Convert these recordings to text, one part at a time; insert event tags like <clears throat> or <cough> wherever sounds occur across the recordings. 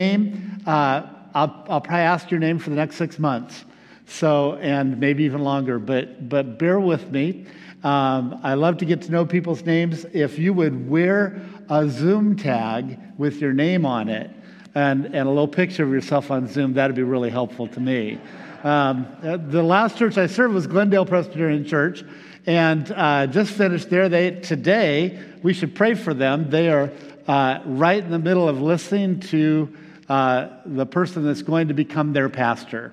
name, uh, I'll, I'll probably ask your name for the next six months. So, and maybe even longer, but, but bear with me. Um, I love to get to know people's names. If you would wear a Zoom tag with your name on it and, and a little picture of yourself on Zoom, that'd be really helpful to me. Um, uh, the last church I served was Glendale Presbyterian Church, and uh, just finished there. They today we should pray for them. They are uh, right in the middle of listening to uh, the person that's going to become their pastor.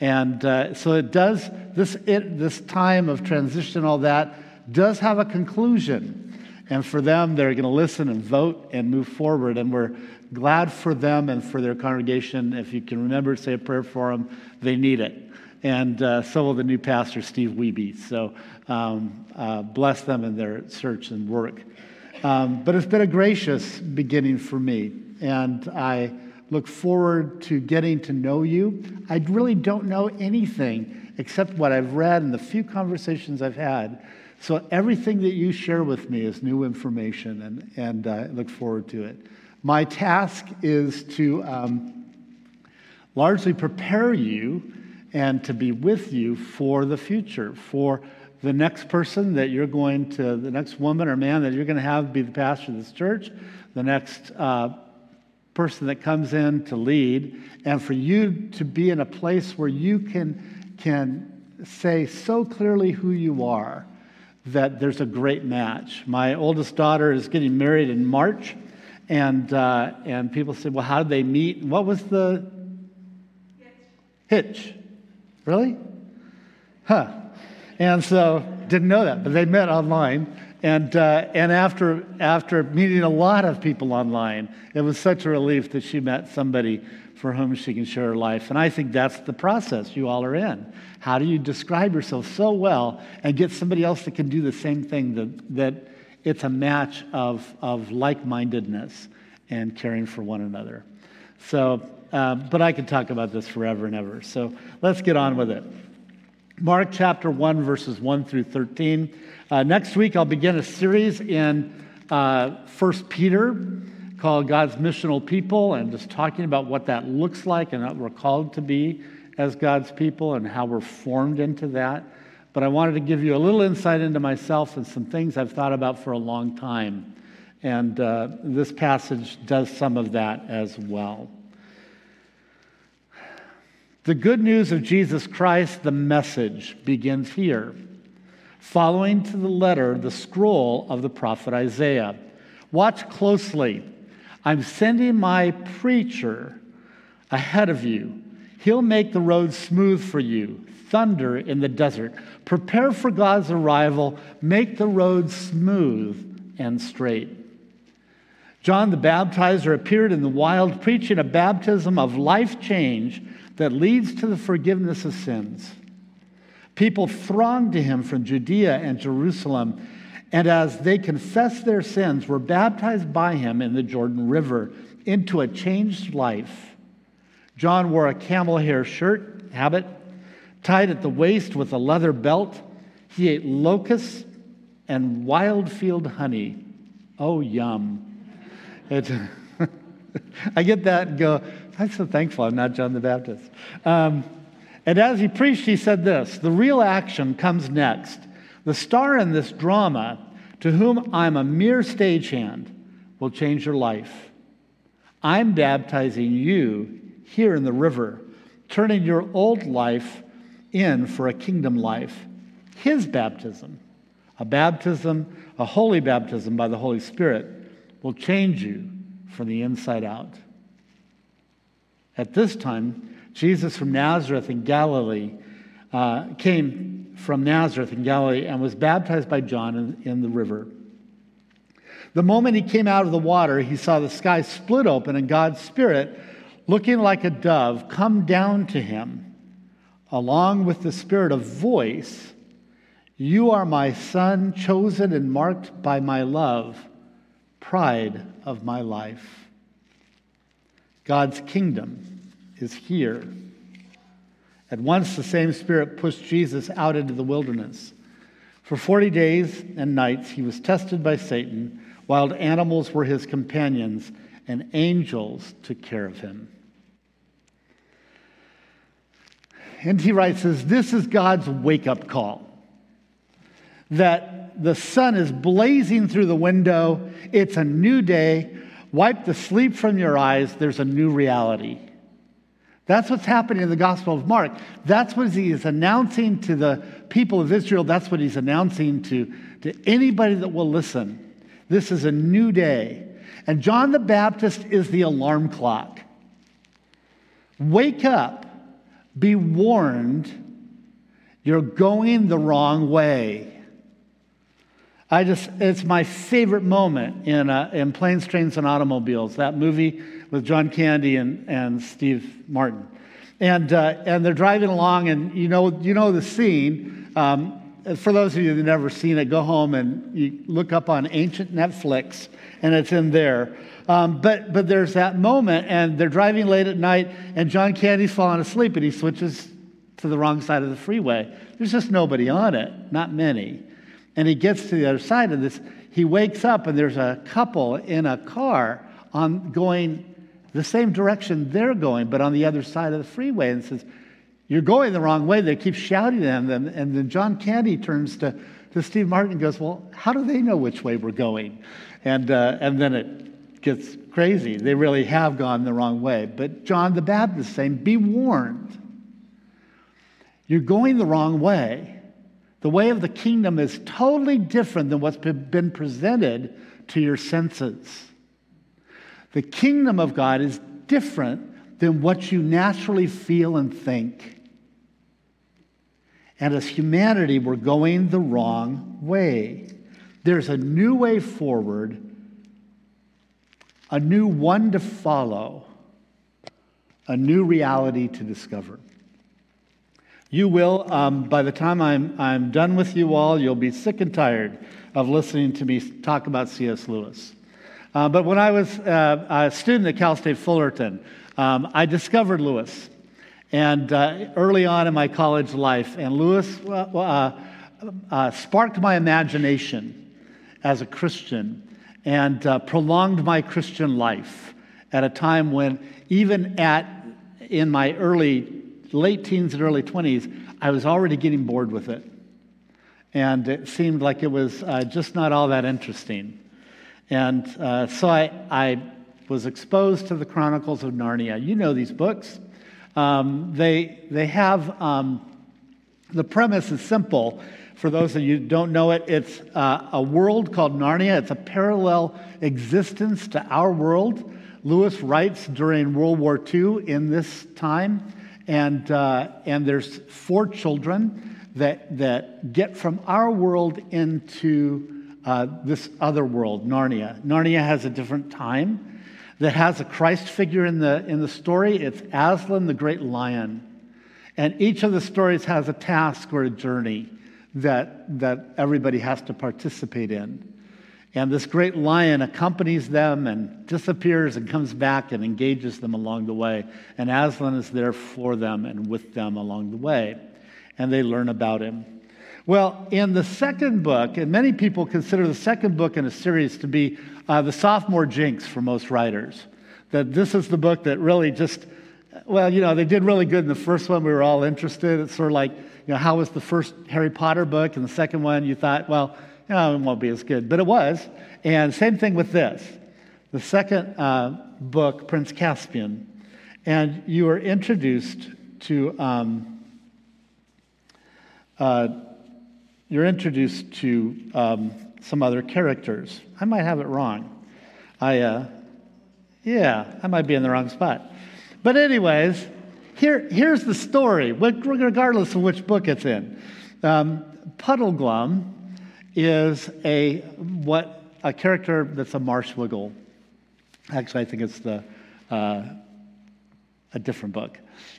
And uh, so it does, this, it, this time of transition, all that, does have a conclusion. And for them, they're going to listen and vote and move forward. And we're glad for them and for their congregation. If you can remember, say a prayer for them, they need it. And uh, so will the new pastor, Steve Wiebe. So um, uh, bless them in their search and work. Um, but it's been a gracious beginning for me. And I look forward to getting to know you. I really don't know anything except what I've read and the few conversations I've had. So everything that you share with me is new information, and, and I look forward to it. My task is to um, largely prepare you and to be with you for the future, for the next person that you're going to, the next woman or man that you're going to have be the pastor of this church, the next uh, person that comes in to lead, and for you to be in a place where you can, can say so clearly who you are that there's a great match. My oldest daughter is getting married in March, and, uh, and people say, Well, how did they meet? What was the hitch? hitch. Really? Huh. And so, didn't know that, but they met online. And, uh, and after, after meeting a lot of people online, it was such a relief that she met somebody for whom she can share her life. And I think that's the process you all are in. How do you describe yourself so well and get somebody else that can do the same thing, that, that it's a match of, of like mindedness and caring for one another? So, uh, but I could talk about this forever and ever. So let's get on with it. Mark chapter 1, verses 1 through 13. Uh, next week, I'll begin a series in uh, 1 Peter called God's Missional People and just talking about what that looks like and what we're called to be as God's people and how we're formed into that. But I wanted to give you a little insight into myself and some things I've thought about for a long time. And uh, this passage does some of that as well. The good news of Jesus Christ, the message, begins here following to the letter the scroll of the prophet Isaiah. Watch closely. I'm sending my preacher ahead of you. He'll make the road smooth for you, thunder in the desert. Prepare for God's arrival, make the road smooth and straight. John the Baptizer appeared in the wild preaching a baptism of life change that leads to the forgiveness of sins. People thronged to him from Judea and Jerusalem, and as they confessed their sins, were baptized by him in the Jordan River into a changed life. John wore a camel hair shirt, habit, tied at the waist with a leather belt. He ate locusts and wild field honey. Oh, yum. <laughs> I get that and go, I'm so thankful I'm not John the Baptist. Um, and as he preached, he said this The real action comes next. The star in this drama, to whom I'm a mere stagehand, will change your life. I'm baptizing you here in the river, turning your old life in for a kingdom life. His baptism, a baptism, a holy baptism by the Holy Spirit, will change you from the inside out. At this time, Jesus from Nazareth in Galilee uh, came from Nazareth in Galilee and was baptized by John in, in the river. The moment he came out of the water, he saw the sky split open and God's Spirit, looking like a dove, come down to him, along with the Spirit of voice You are my Son, chosen and marked by my love, pride of my life. God's kingdom is here. At once, the same Spirit pushed Jesus out into the wilderness. For 40 days and nights, he was tested by Satan. Wild animals were his companions, and angels took care of him. And he writes says, This is God's wake up call. That the sun is blazing through the window. It's a new day. Wipe the sleep from your eyes. There's a new reality. That's what's happening in the Gospel of Mark. That's what he is announcing to the people of Israel. That's what he's announcing to, to anybody that will listen. This is a new day. And John the Baptist is the alarm clock. Wake up, be warned, you're going the wrong way. I just, it's my favorite moment in, uh, in Planes, Trains, and Automobiles, that movie with John Candy and, and Steve Martin. And, uh, and they're driving along, and you know, you know the scene. Um, for those of you who've never seen it, go home and you look up on ancient Netflix and it's in there. Um, but, but there's that moment, and they're driving late at night, and John Candy's falling asleep, and he switches to the wrong side of the freeway. There's just nobody on it, not many. And he gets to the other side of this. He wakes up, and there's a couple in a car on going the same direction they're going, but on the other side of the freeway, and says, You're going the wrong way. They keep shouting at them. And then John Candy turns to, to Steve Martin and goes, Well, how do they know which way we're going? And, uh, and then it gets crazy. They really have gone the wrong way. But John the Baptist saying, Be warned. You're going the wrong way. The way of the kingdom is totally different than what's been presented to your senses. The kingdom of God is different than what you naturally feel and think. And as humanity, we're going the wrong way. There's a new way forward, a new one to follow, a new reality to discover. You will, um, by the time I'm, I'm done with you all, you'll be sick and tired of listening to me talk about C.S. Lewis. Uh, but when I was uh, a student at Cal State Fullerton, um, I discovered Lewis. And uh, early on in my college life, and Lewis uh, uh, sparked my imagination as a Christian and uh, prolonged my Christian life at a time when, even at in my early, late teens and early 20s, I was already getting bored with it. And it seemed like it was uh, just not all that interesting. And uh, so I, I was exposed to the Chronicles of Narnia. You know these books. Um, they, they have, um, the premise is simple for those of you who don't know it, it's uh, a world called Narnia. It's a parallel existence to our world. Lewis writes during World War II in this time, and, uh, and there's four children that, that get from our world into uh, this other world, Narnia. Narnia has a different time that has a Christ figure in the, in the story. It's Aslan, the great lion. And each of the stories has a task or a journey that, that everybody has to participate in. And this great lion accompanies them and disappears and comes back and engages them along the way. And Aslan is there for them and with them along the way. And they learn about him. Well, in the second book, and many people consider the second book in a series to be uh, the sophomore jinx for most writers. That this is the book that really just, well, you know, they did really good in the first one. We were all interested. It's sort of like, you know, how was the first Harry Potter book? And the second one, you thought, well, know, it won't be as good. But it was. And same thing with this. The second uh, book, Prince Caspian. And you were introduced to, um, uh, you're introduced to um, some other characters. I might have it wrong. I, uh, yeah, I might be in the wrong spot. But, anyways, here, here's the story, regardless of which book it's in. Um, Puddleglum is a what a character that's a marshwiggle. Actually, I think it's the uh, a different book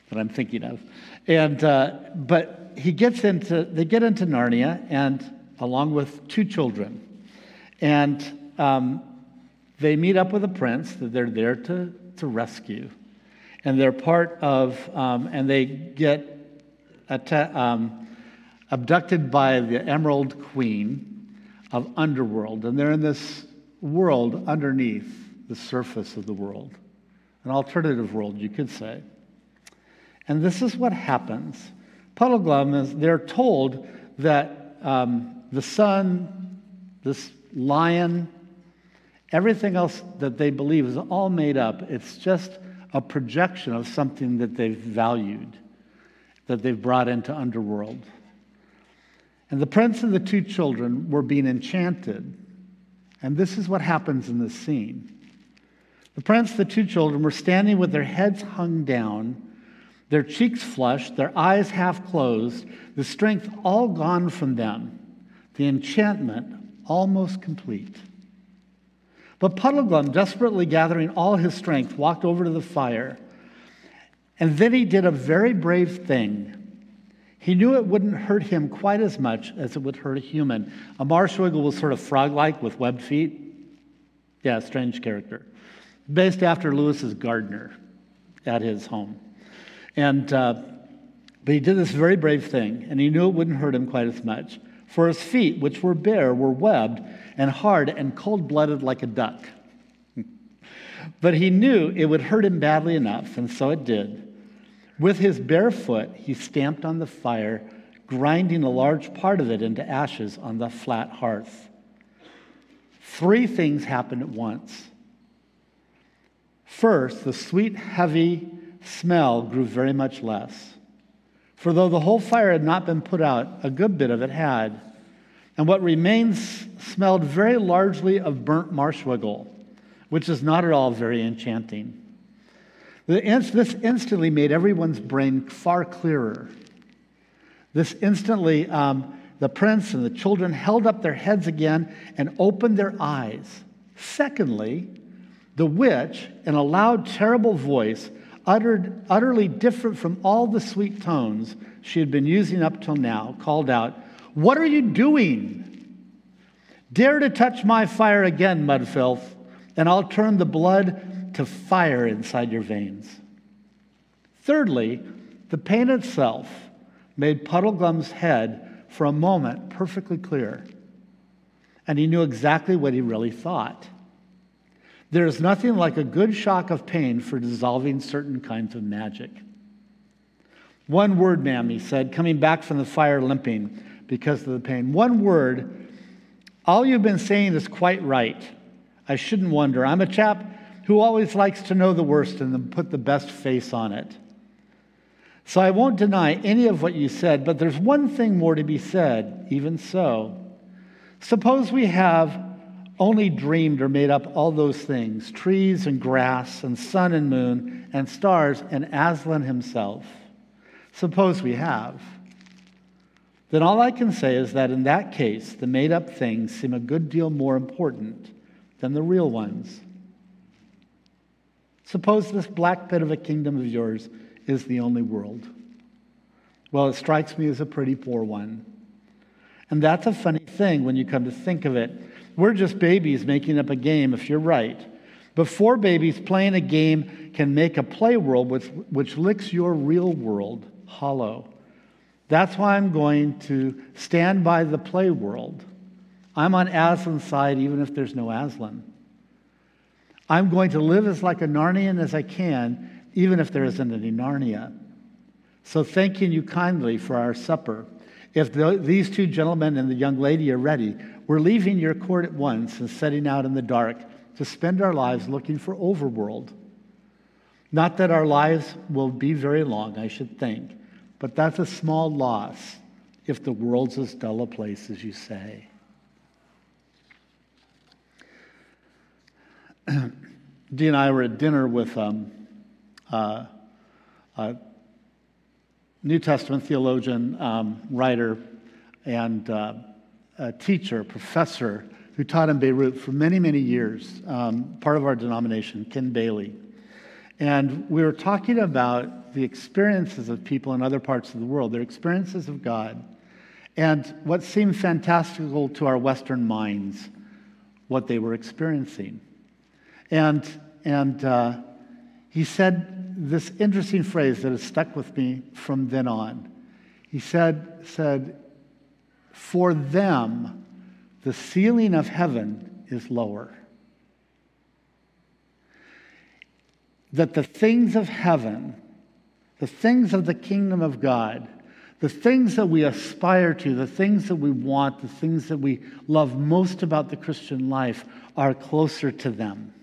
that I'm thinking of. And uh, but he gets into they get into Narnia and along with two children, and um, they meet up with a prince that they're there to to rescue and they're part of, um, and they get atta- um, abducted by the Emerald Queen of Underworld, and they're in this world underneath the surface of the world, an alternative world, you could say. And this is what happens. Puddleglum is, they're told that um, the sun, this lion, everything else that they believe is all made up. It's just a projection of something that they've valued, that they've brought into underworld. And the prince and the two children were being enchanted. And this is what happens in this scene. The prince, the two children, were standing with their heads hung down, their cheeks flushed, their eyes half closed, the strength all gone from them, the enchantment almost complete. But Puddleglum, desperately gathering all his strength, walked over to the fire. And then he did a very brave thing. He knew it wouldn't hurt him quite as much as it would hurt a human. A marshwiggle was sort of frog like with webbed feet. Yeah, strange character based after Lewis's gardener at his home. And, uh, but he did this very brave thing, and he knew it wouldn't hurt him quite as much. For his feet, which were bare, were webbed and hard and cold blooded like a duck. <laughs> but he knew it would hurt him badly enough, and so it did. With his bare foot, he stamped on the fire, grinding a large part of it into ashes on the flat hearth. Three things happened at once. First, the sweet, heavy smell grew very much less. For though the whole fire had not been put out, a good bit of it had. And what remains smelled very largely of burnt marshwiggle, which is not at all very enchanting. This instantly made everyone's brain far clearer. This instantly, um, the prince and the children held up their heads again and opened their eyes. Secondly, the witch, in a loud, terrible voice, uttered utterly different from all the sweet tones she had been using up till now, called out, What are you doing? Dare to touch my fire again, mudfilth, and I'll turn the blood to fire inside your veins. Thirdly, the pain itself made Puddleglum's head for a moment perfectly clear, and he knew exactly what he really thought. There is nothing like a good shock of pain for dissolving certain kinds of magic. One word, ma'am, he said, coming back from the fire limping because of the pain. One word. All you've been saying is quite right. I shouldn't wonder. I'm a chap who always likes to know the worst and then put the best face on it. So I won't deny any of what you said, but there's one thing more to be said, even so. Suppose we have only dreamed or made up all those things trees and grass and sun and moon and stars and Aslan himself. Suppose we have. Then all I can say is that in that case, the made up things seem a good deal more important than the real ones. Suppose this black pit of a kingdom of yours is the only world. Well, it strikes me as a pretty poor one. And that's a funny thing when you come to think of it we're just babies making up a game, if you're right. But four babies playing a game can make a play world which, which licks your real world hollow. That's why I'm going to stand by the play world. I'm on Aslan's side, even if there's no Aslan. I'm going to live as like a Narnian as I can, even if there isn't any Narnia. So, thanking you kindly for our supper. If the, these two gentlemen and the young lady are ready, we're leaving your court at once and setting out in the dark to spend our lives looking for overworld. Not that our lives will be very long, I should think, but that's a small loss if the world's as dull a place as you say. <clears throat> Dee and I were at dinner with um, uh, a New Testament theologian, um, writer, and uh, a teacher, professor, who taught in Beirut for many, many years, um, part of our denomination, Ken Bailey. And we were talking about the experiences of people in other parts of the world, their experiences of God, and what seemed fantastical to our Western minds, what they were experiencing. And, and uh, he said this interesting phrase that has stuck with me from then on. He said, said for them, the ceiling of heaven is lower. that the things of heaven, the things of the kingdom of God, the things that we aspire to, the things that we want, the things that we love most about the Christian life are closer to them.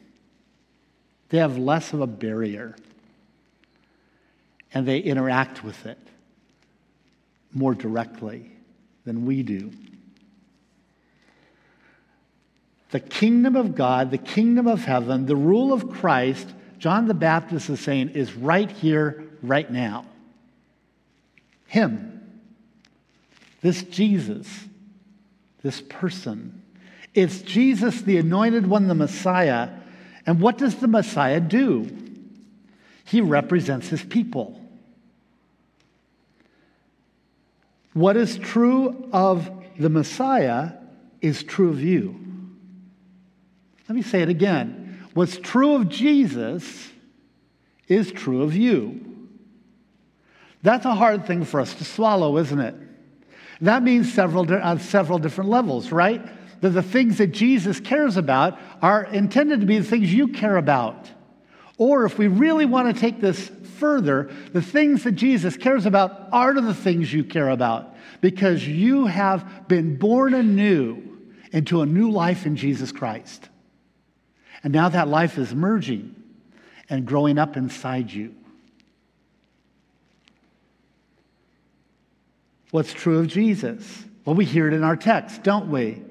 They have less of a barrier and they interact with it more directly than we do. The kingdom of God, the kingdom of heaven, the rule of Christ, John the Baptist is saying, is right here, right now. Him, this Jesus, this person. It's Jesus, the anointed one, the Messiah. And what does the Messiah do? He represents his people. What is true of the Messiah is true of you. Let me say it again. What's true of Jesus is true of you. That's a hard thing for us to swallow, isn't it? That means several, several different levels, right? That the things that Jesus cares about are intended to be the things you care about. Or if we really want to take this further, the things that Jesus cares about are the things you care about because you have been born anew into a new life in Jesus Christ. And now that life is merging and growing up inside you. What's true of Jesus? Well, we hear it in our text, don't we?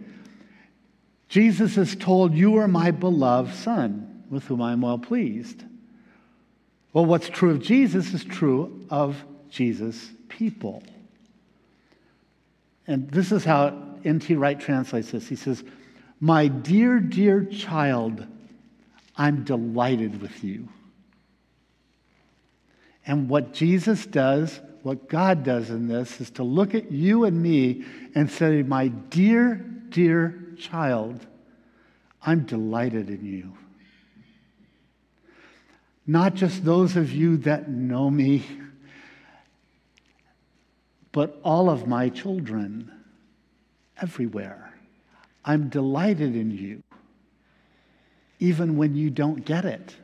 Jesus is told, You are my beloved Son, with whom I am well pleased. Well, what's true of Jesus is true of Jesus' people. And this is how N.T. Wright translates this. He says, My dear, dear child, I'm delighted with you. And what Jesus does what God does in this is to look at you and me and say, My dear, dear child, I'm delighted in you. Not just those of you that know me, but all of my children everywhere. I'm delighted in you, even when you don't get it,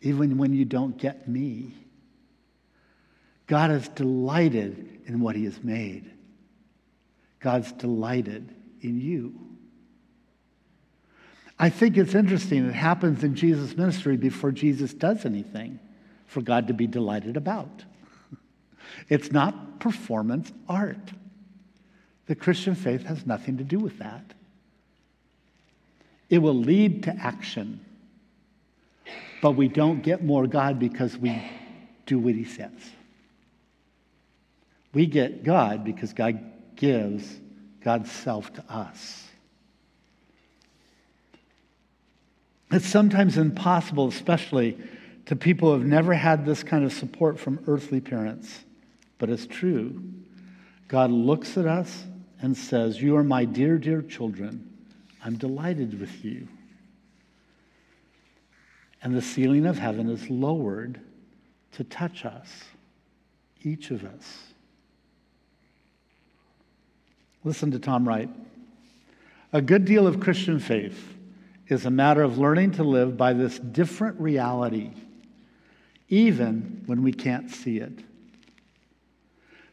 even when you don't get me. God is delighted in what he has made. God's delighted in you. I think it's interesting. It happens in Jesus' ministry before Jesus does anything for God to be delighted about. <laughs> It's not performance art. The Christian faith has nothing to do with that. It will lead to action, but we don't get more God because we do what he says. We get God because God gives God's self to us. It's sometimes impossible, especially to people who have never had this kind of support from earthly parents, but it's true. God looks at us and says, You are my dear, dear children. I'm delighted with you. And the ceiling of heaven is lowered to touch us, each of us. Listen to Tom Wright. A good deal of Christian faith is a matter of learning to live by this different reality, even when we can't see it.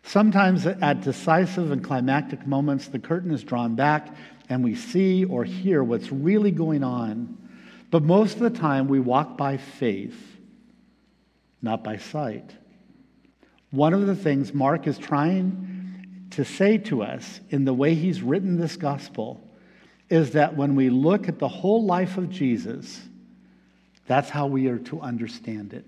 Sometimes at decisive and climactic moments, the curtain is drawn back and we see or hear what's really going on. But most of the time, we walk by faith, not by sight. One of the things Mark is trying to say to us in the way he's written this gospel is that when we look at the whole life of Jesus, that's how we are to understand it.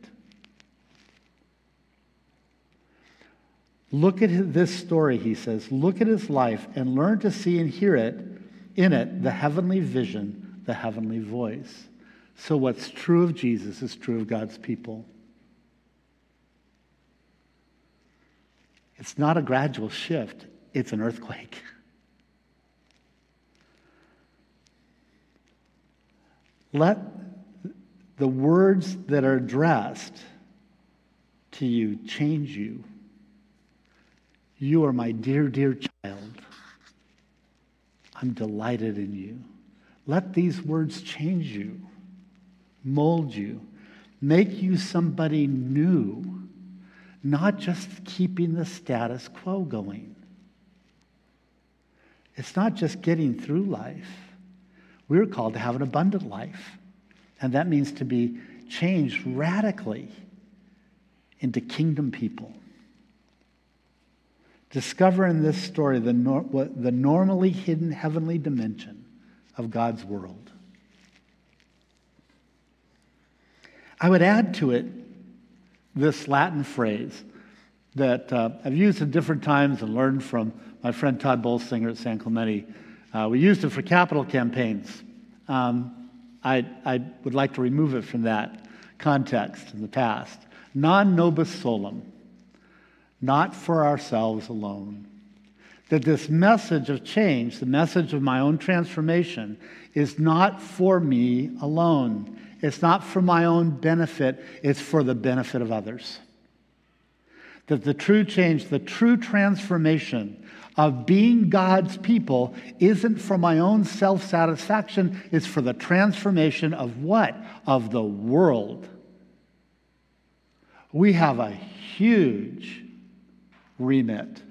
Look at this story, he says. Look at his life and learn to see and hear it in it, the heavenly vision, the heavenly voice. So, what's true of Jesus is true of God's people. It's not a gradual shift, it's an earthquake. Let the words that are addressed to you change you. You are my dear, dear child. I'm delighted in you. Let these words change you, mold you, make you somebody new, not just keeping the status quo going. It's not just getting through life. We're called to have an abundant life. And that means to be changed radically into kingdom people. Discover in this story the, nor- the normally hidden heavenly dimension of God's world. I would add to it this Latin phrase that uh, I've used at different times and learned from my friend Tod Bolsinger at San Clemente. Uh, we used it for capital campaigns. Um, I, I would like to remove it from that context in the past. Non nobis solum, not for ourselves alone. That this message of change, the message of my own transformation, is not for me alone. It's not for my own benefit, it's for the benefit of others. That the true change, the true transformation of being God's people isn't for my own self satisfaction, it's for the transformation of what? Of the world. We have a huge remit.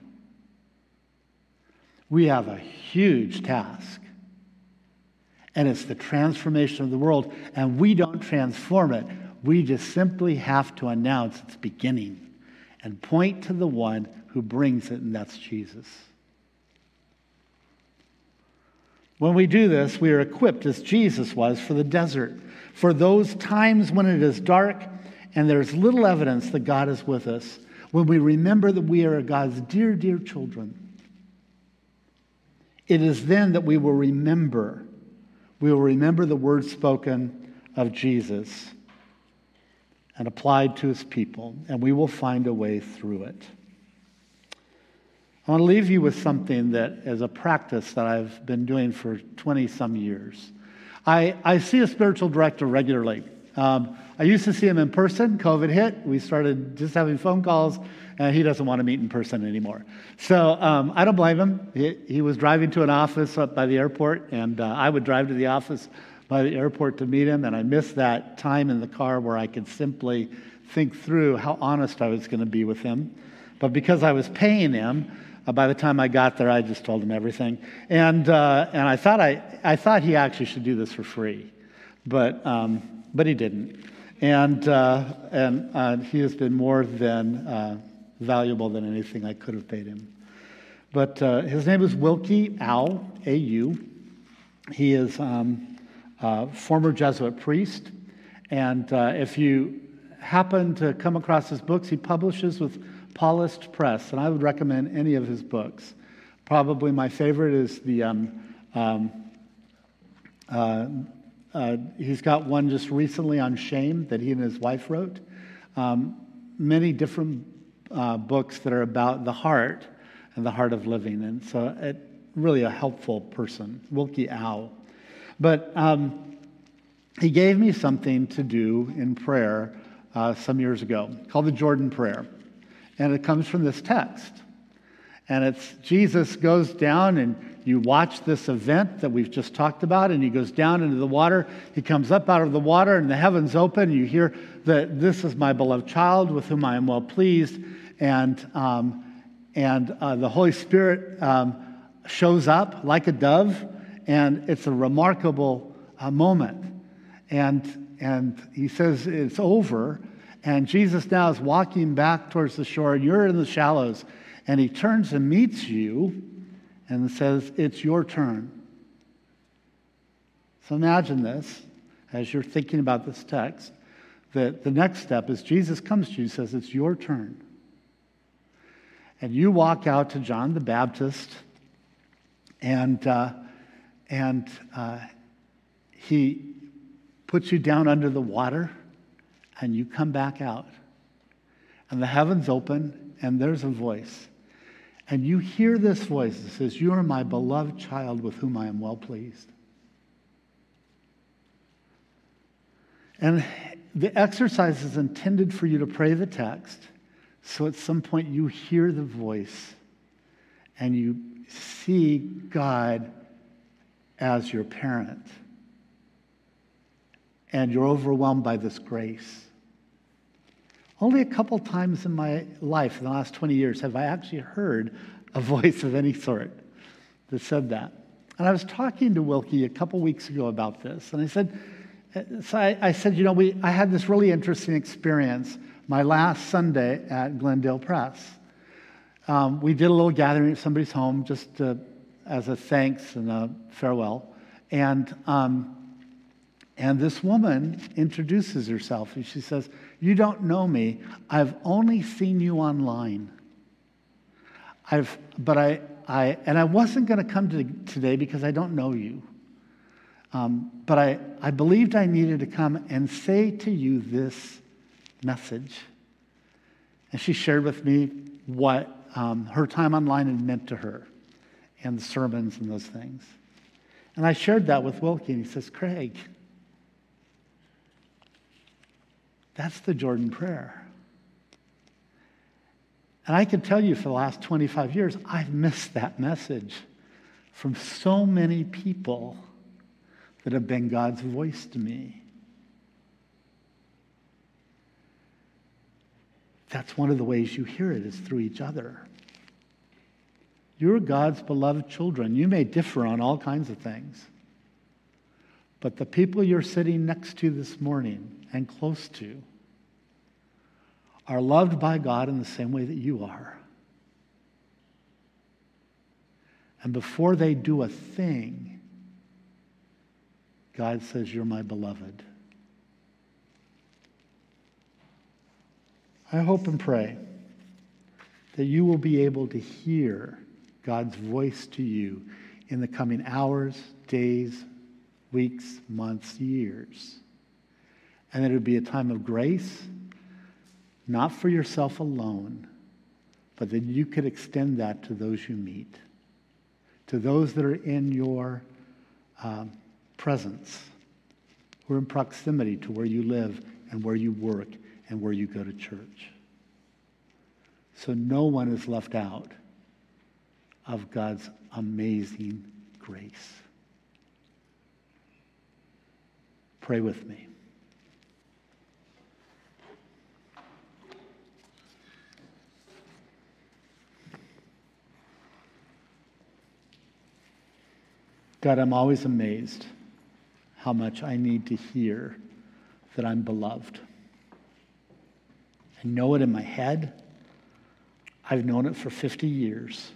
We have a huge task. And it's the transformation of the world. And we don't transform it. We just simply have to announce its beginning and point to the one who brings it, and that's Jesus. When we do this, we are equipped as Jesus was for the desert, for those times when it is dark and there's little evidence that God is with us, when we remember that we are God's dear, dear children. It is then that we will remember. We will remember the words spoken of Jesus and applied to his people, and we will find a way through it. I want to leave you with something that is a practice that I've been doing for 20 some years. I, I see a spiritual director regularly. Um, I used to see him in person. COVID hit. We started just having phone calls, and he doesn't want to meet in person anymore. So um, I don't blame him. He, he, was driving to an office up by the airport, and uh, I would drive to the office by the airport to meet him, and I missed that time in the car where I could simply think through how honest I was going to be with him. But because I was paying him, uh, by the time I got there, I just told him everything. And, uh, and I, thought I, I thought he actually should do this for free, but, um, but he didn't. And, uh, and uh, he has been more than uh, valuable than anything I could have paid him. But uh, his name is Wilkie Au, A-U. He is um, a former Jesuit priest. And if you happen to come across his books, he publishes with Paulist Press, and I would recommend any of his books. Probably my favorite is the. Um, um, uh, uh, he's got one just recently on shame that he and his wife wrote. Um, many different uh, books that are about the heart and the heart of living, and so it, really a helpful person, Wilkie Au. But um, he gave me something to do in prayer uh, some years ago called the Jordan Prayer. And it comes from this text. And it's Jesus goes down and you watch this event that we've just talked about, and he goes down into the water. He comes up out of the water, and the heavens open. And you hear that this is my beloved child with whom I am well pleased. And, um, and uh, the Holy Spirit um, shows up like a dove, and it's a remarkable uh, moment. And, and he says it's over, and Jesus now is walking back towards the shore, and you're in the shallows. And he turns and meets you and says, It's your turn. So imagine this as you're thinking about this text that the next step is Jesus comes to you and says, It's your turn. And you walk out to John the Baptist, and, uh, and uh, he puts you down under the water and you come back out. And the heavens open, and there's a voice. And you hear this voice that says, You are my beloved child with whom I am well pleased. And the exercise is intended for you to pray the text. So at some point you hear the voice and you see God as your parent. And you're overwhelmed by this grace Only a couple times in my life in the last 20 years have I actually heard a <laughs> voice of any sort that said that. And I was talking to Wilkie a couple weeks ago about this, and I said, uh, so I, I, said, you know, we, I had this really interesting experience my last Sunday at Glendale Pres. Um, we did a little gathering at somebody's home just to, as a thanks and a farewell. And, um, and this woman introduces herself and she says, You don't know me. I've only seen you online. I've, but I, I, and I wasn't going to come to today because I don't know you. Um, but I, I believed I needed to come and say to you this message. And she shared with me what um, her time online had meant to her and the sermons and those things. And I shared that with Wilkie, and he says, Craig, that's the Jordan prayer. And I can tell you for the last 25 years, I've missed that message from so many people that have been God's voice to me. That's one of the ways you hear it is through each other. You're God's beloved children. You may differ on all kinds of things. But the people you're sitting next to this morning and close to are loved by God in the same way that you are. And before they do a thing, God says, You're my beloved. I hope and pray that you will be able to hear God's voice to you in the coming hours, days, weeks, months, years. And that it would be a time of grace, not for yourself alone, but that you could extend that to those you meet, to those that are in your um, presence, who are in proximity to where you live and where you work and where you go to church. So no one is left out of God's amazing grace. Pray with me. God, I'm always amazed how much I need to hear that I'm beloved. I know it in my head. I've known it for 50 years.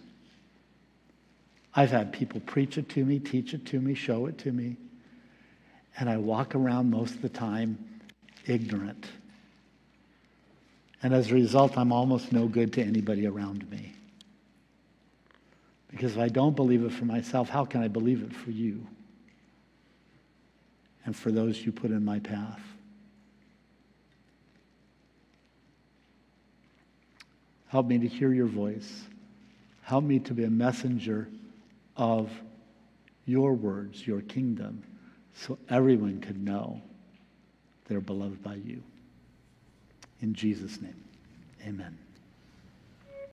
I've had people preach it to me, teach it to me, show it to me. And I walk around most of the time ignorant. And as a result, I'm almost no good to anybody around me. Because if I don't believe it for myself, how can I believe it for you? and for those you put in my path. Help me to hear your voice. Help me to be a messenger of your words, your kingdom, so everyone could know they're beloved by you. In Jesus' name, amen.